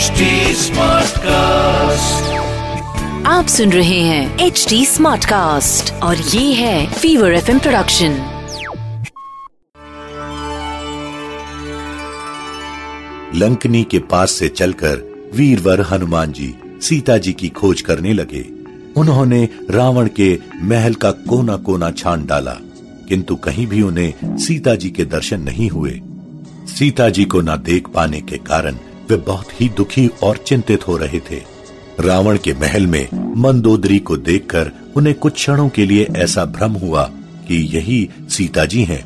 HD Smartcast. आप सुन रहे हैं एच डी स्मार्ट कास्ट और ये है फीवर एफ़ प्रोडक्शन लंकनी के पास से चलकर वीरवर हनुमान जी सीता जी की खोज करने लगे। उन्होंने रावण के महल का कोना कोना छान डाला किंतु कहीं भी उन्हें सीता जी के दर्शन नहीं हुए। सीता जी को न देख पाने के कारण वे बहुत ही दुखी और चिंतित हो रहे थे। रावण के महल में मंदोदरी को देखकर उन्हें कुछ क्षणों के लिए ऐसा भ्रम हुआ कि यही सीता जी हैं।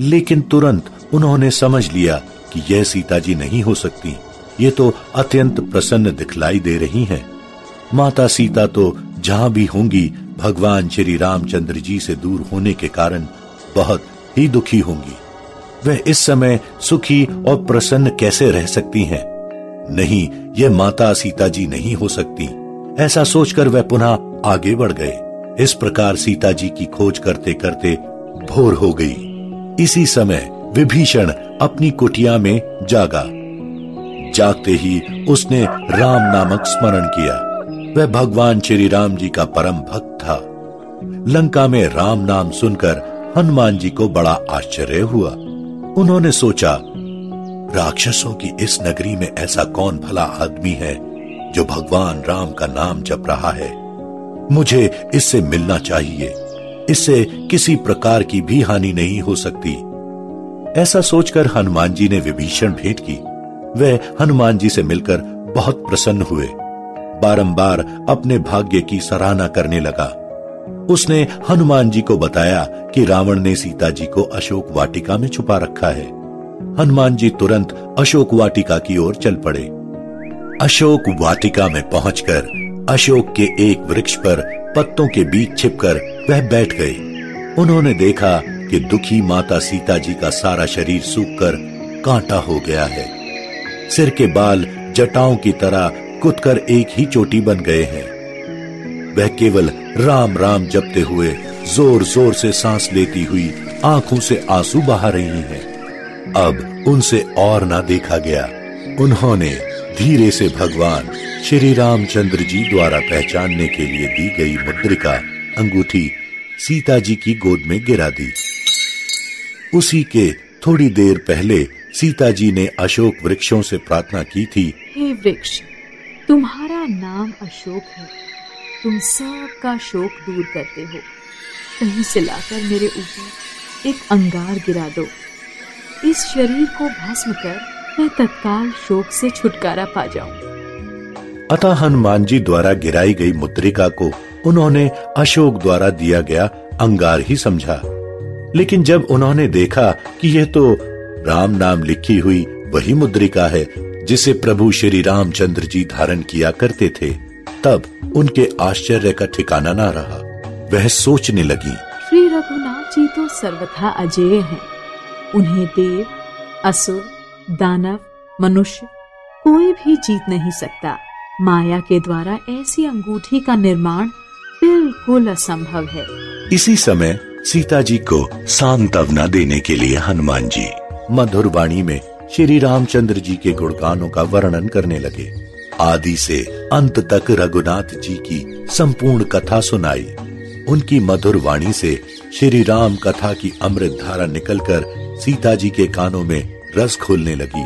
लेकिन तुरंत उन्होंने समझ लिया कि यह सीता जी नहीं हो सकती। ये तो अत्यंत प्रसन्न दिखलाई दे रही हैं। माता सीता तो जहाँ भी होंगी, भगवान श्री रामचंद्र जी से दूर होने के कारण बहुत ही दुखी होंगी। वह इस समय सुखी और प्रसन्न कैसे रह सकती हैं? नहीं, ये माता सीता जी नहीं हो सकती। ऐसा सोचकर वह पुनः आगे बढ़ गए। इस प्रकार सीता जी की खोज करते करते भोर हो गई। इसी समय विभीषण अपनी कुटिया में जागा। जागते ही उसने राम नामक स्मरण किया। वह भगवान श्री राम जी का परम भक्त था। लंका में राम नाम सुनकर हनुमान जी को बड़ा आश्चर्य हुआ। उन्होंने सोचा राक्षसों की इस नगरी में ऐसा कौन भला आदमी है जो भगवान राम का नाम जप रहा है? मुझे इससे मिलना चाहिए। इससे किसी प्रकार की भी हानि नहीं हो सकती। ऐसा सोचकर हनुमान जी ने विभीषण भेंट की। वह हनुमान जी से मिलकर बहुत प्रसन्न हुए। बारंबार अपने भाग्य की सराहना करने लगा। उसने हनुमान जी को बताया कि रावण ने सीता जी को अशोक वाटिका में छुपा रखा है। हनुमान जी तुरंत अशोक वाटिका की ओर चल पड़े। अशोक वाटिका में पहुंचकर अशोक के एक वृक्ष पर पत्तों के बीच छिपकर वह बैठ गए। उन्होंने देखा कि दुखी माता सीता जी का सारा शरीर सूखकर कांटा हो गया है। सिर के बाल जटाओं की तरह कुदकर एक ही चोटी बन गए हैं। वह केवल राम राम जपते हुए ज़ोर ज़ोर से सांस लेती हुई आँखों से आँसू बहा रही हैं। अब उनसे और ना देखा गया। उन्होंने धीरे से भगवान श्री रामचंद्र जी द्वारा पहचानने के लिए दी गई मुद्रिका अंगूठी सीता जी की गोद में गिरा दी। उसी के थोड़ी देर पहले सीता जी ने अशोक वृक्षों से प्रार्थना की थी। हे वृक्ष, तुम्हारा नाम अशोक है। तुम सबका शोक दूर करते हो। कहीं से लाकर मेरे ऊपर एक अंगार गिरा दो। इस शरीर को भस्म कर मैं तत्काल शोक से छुटकारा पा जाऊँ। अतः हनुमान जी द्वारा गिराई गई मुद्रिका को उन्होंने अशोक द्वारा दिया गया अंगार ही समझा। लेकिन जब उन्होंने देखा कि यह तो राम नाम लिखी हुई वही मुद्रिका है जिसे प्रभु श्री रामचंद्र जी धारण किया करते थे तब उनके आश्चर्य का ठिकाना ना रहा। वह सोचने लगी श्री रघुनाथ जी तो सर्वथा अजेय हैं। उन्हें देव, असुर, दानव, मनुष्य कोई भी जीत नहीं सकता। माया के द्वारा ऐसी अंगूठी का निर्माण बिल्कुल असंभव है। इसी समय सीता जी को सांत्वना देने के लिए हनुमान जी मधुर वाणी में श्री रामचंद्र जी के गुणगानों का वर्णन करने लगे। आदि से अंत तक रघुनाथ जी की संपूर्ण कथा सुनाई। उनकी मधुर वाणी से श्री राम कथा की अमृत धारा निकलकर सीता जी के कानों में रस खोलने लगी।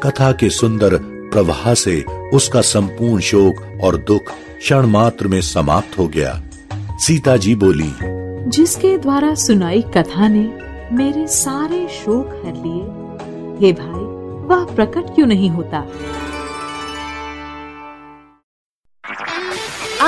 कथा के सुंदर प्रवाह से उसका संपूर्ण शोक और दुख क्षण मात्र में समाप्त हो गया। सीता जी बोली, जिसके द्वारा सुनाई कथा ने मेरे सारे शोक हर लिए। हे भाई, वह प्रकट क्यों नहीं होता?